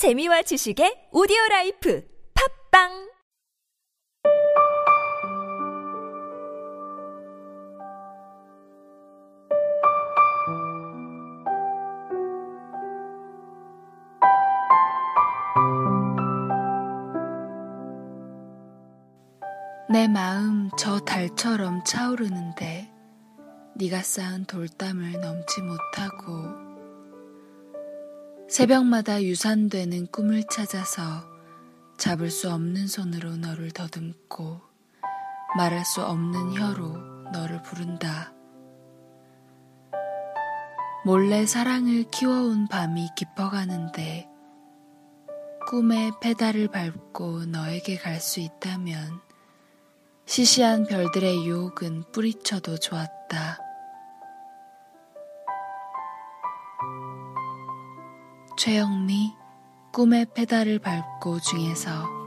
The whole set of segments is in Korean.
재미와 지식의 오디오 라이프 팝빵! 내 마음 저 달처럼 차오르는데 네가 쌓은 돌담을 넘지 못하고 새벽마다 유산되는 꿈을 찾아서 잡을 수 없는 손으로 너를 더듬고 말할 수 없는 혀로 너를 부른다. 몰래 사랑을 키워온 밤이 깊어가는데 꿈의 페달을 밟고 너에게 갈 수 있다면 시시한 별들의 유혹은 뿌리쳐도 좋았다. 최영미 꿈의 페달을 밟고 중에서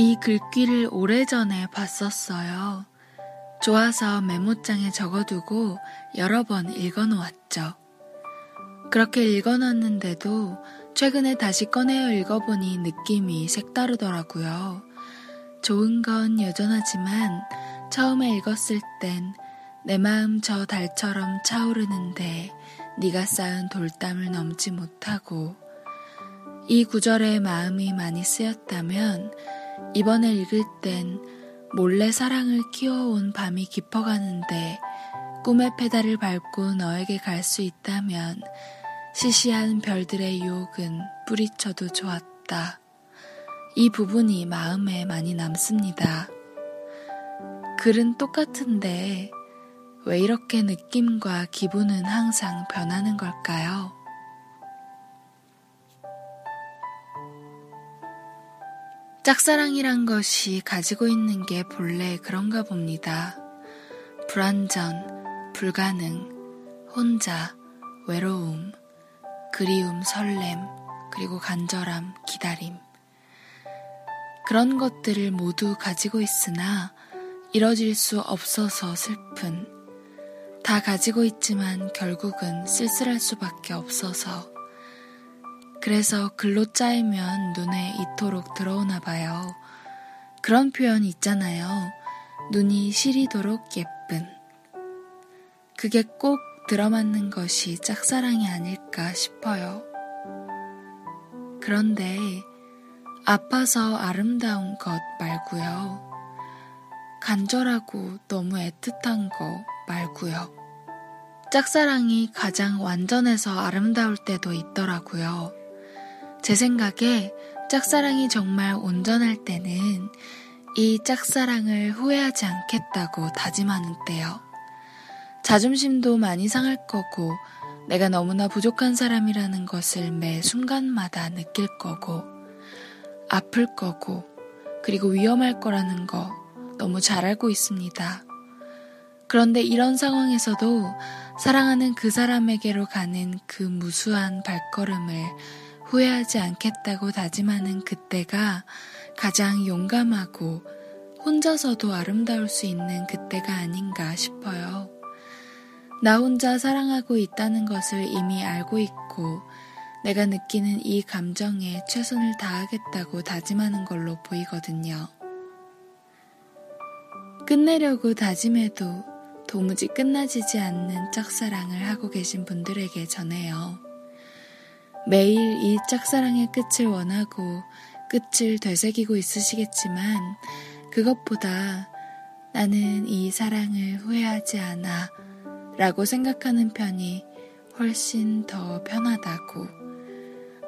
이 글귀를 오래전에 봤었어요. 좋아서 메모장에 적어두고 여러 번 읽어놓았죠. 그렇게 읽어놨는데도 최근에 다시 꺼내어 읽어보니 느낌이 색다르더라고요. 좋은 건 여전하지만 처음에 읽었을 땐 내 마음 저 달처럼 차오르는데 네가 쌓은 돌담을 넘지 못하고 이 구절에 마음이 많이 쓰였다면 이번에 읽을 땐 몰래 사랑을 키워온 밤이 깊어가는데 꿈의 페달을 밟고 너에게 갈 수 있다면 시시한 별들의 유혹은 뿌리쳐도 좋았다. 이 부분이 마음에 많이 남습니다. 글은 똑같은데 왜 이렇게 느낌과 기분은 항상 변하는 걸까요? 짝사랑이란 것이 가지고 있는 게 본래 그런가 봅니다. 불완전, 불가능, 혼자, 외로움, 그리움, 설렘, 그리고 간절함, 기다림. 그런 것들을 모두 가지고 있으나 이뤄질 수 없어서 슬픈, 다 가지고 있지만 결국은 쓸쓸할 수밖에 없어서 그래서 글로 짜이면 눈에 이토록 들어오나 봐요. 그런 표현 있잖아요. 눈이 시리도록 예쁜. 그게 꼭 들어맞는 것이 짝사랑이 아닐까 싶어요. 그런데 아파서 아름다운 것 말고요. 간절하고 너무 애틋한 거 말고요. 짝사랑이 가장 완전해서 아름다울 때도 있더라고요. 제 생각에 짝사랑이 정말 온전할 때는 이 짝사랑을 후회하지 않겠다고 다짐하는 때요. 자존심도 많이 상할 거고, 내가 너무나 부족한 사람이라는 것을 매 순간마다 느낄 거고, 아플 거고, 그리고 위험할 거라는 거 너무 잘 알고 있습니다. 그런데 이런 상황에서도 사랑하는 그 사람에게로 가는 그 무수한 발걸음을 후회하지 않겠다고 다짐하는 그때가 가장 용감하고 혼자서도 아름다울 수 있는 그때가 아닌가 싶어요. 나 혼자 사랑하고 있다는 것을 이미 알고 있고 내가 느끼는 이 감정에 최선을 다하겠다고 다짐하는 걸로 보이거든요. 끝내려고 다짐해도 도무지 끝나지지 않는 짝사랑을 하고 계신 분들에게 전해요. 매일 이 짝사랑의 끝을 원하고 끝을 되새기고 있으시겠지만 그것보다 나는 이 사랑을 후회하지 않아 라고 생각하는 편이 훨씬 더 편하다고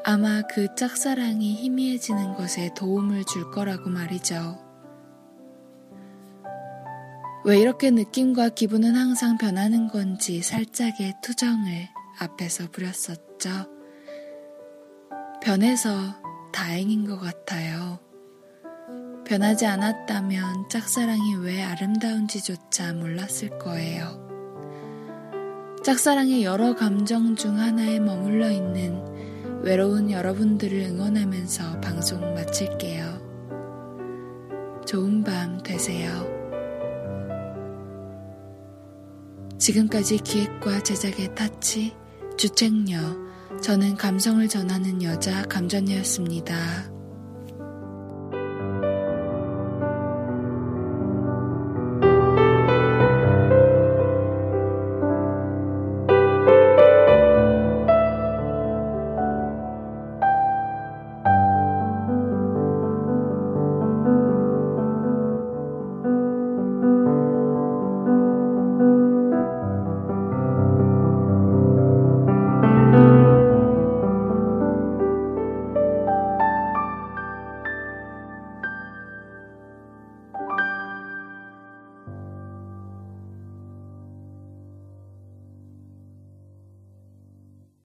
아마 그 짝사랑이 희미해지는 것에 도움을 줄 거라고 말이죠. 왜 이렇게 느낌과 기분은 항상 변하는 건지 살짝의 투정을 앞에서 부렸었죠. 변해서 다행인 것 같아요. 변하지 않았다면 짝사랑이 왜 아름다운지조차 몰랐을 거예요. 짝사랑의 여러 감정 중 하나에 머물러 있는 외로운 여러분들을 응원하면서 방송 마칠게요. 좋은 밤 되세요. 지금까지 기획과 제작의 타치, 주책녀, 저는 감성을 전하는 여자 감전녀였습니다.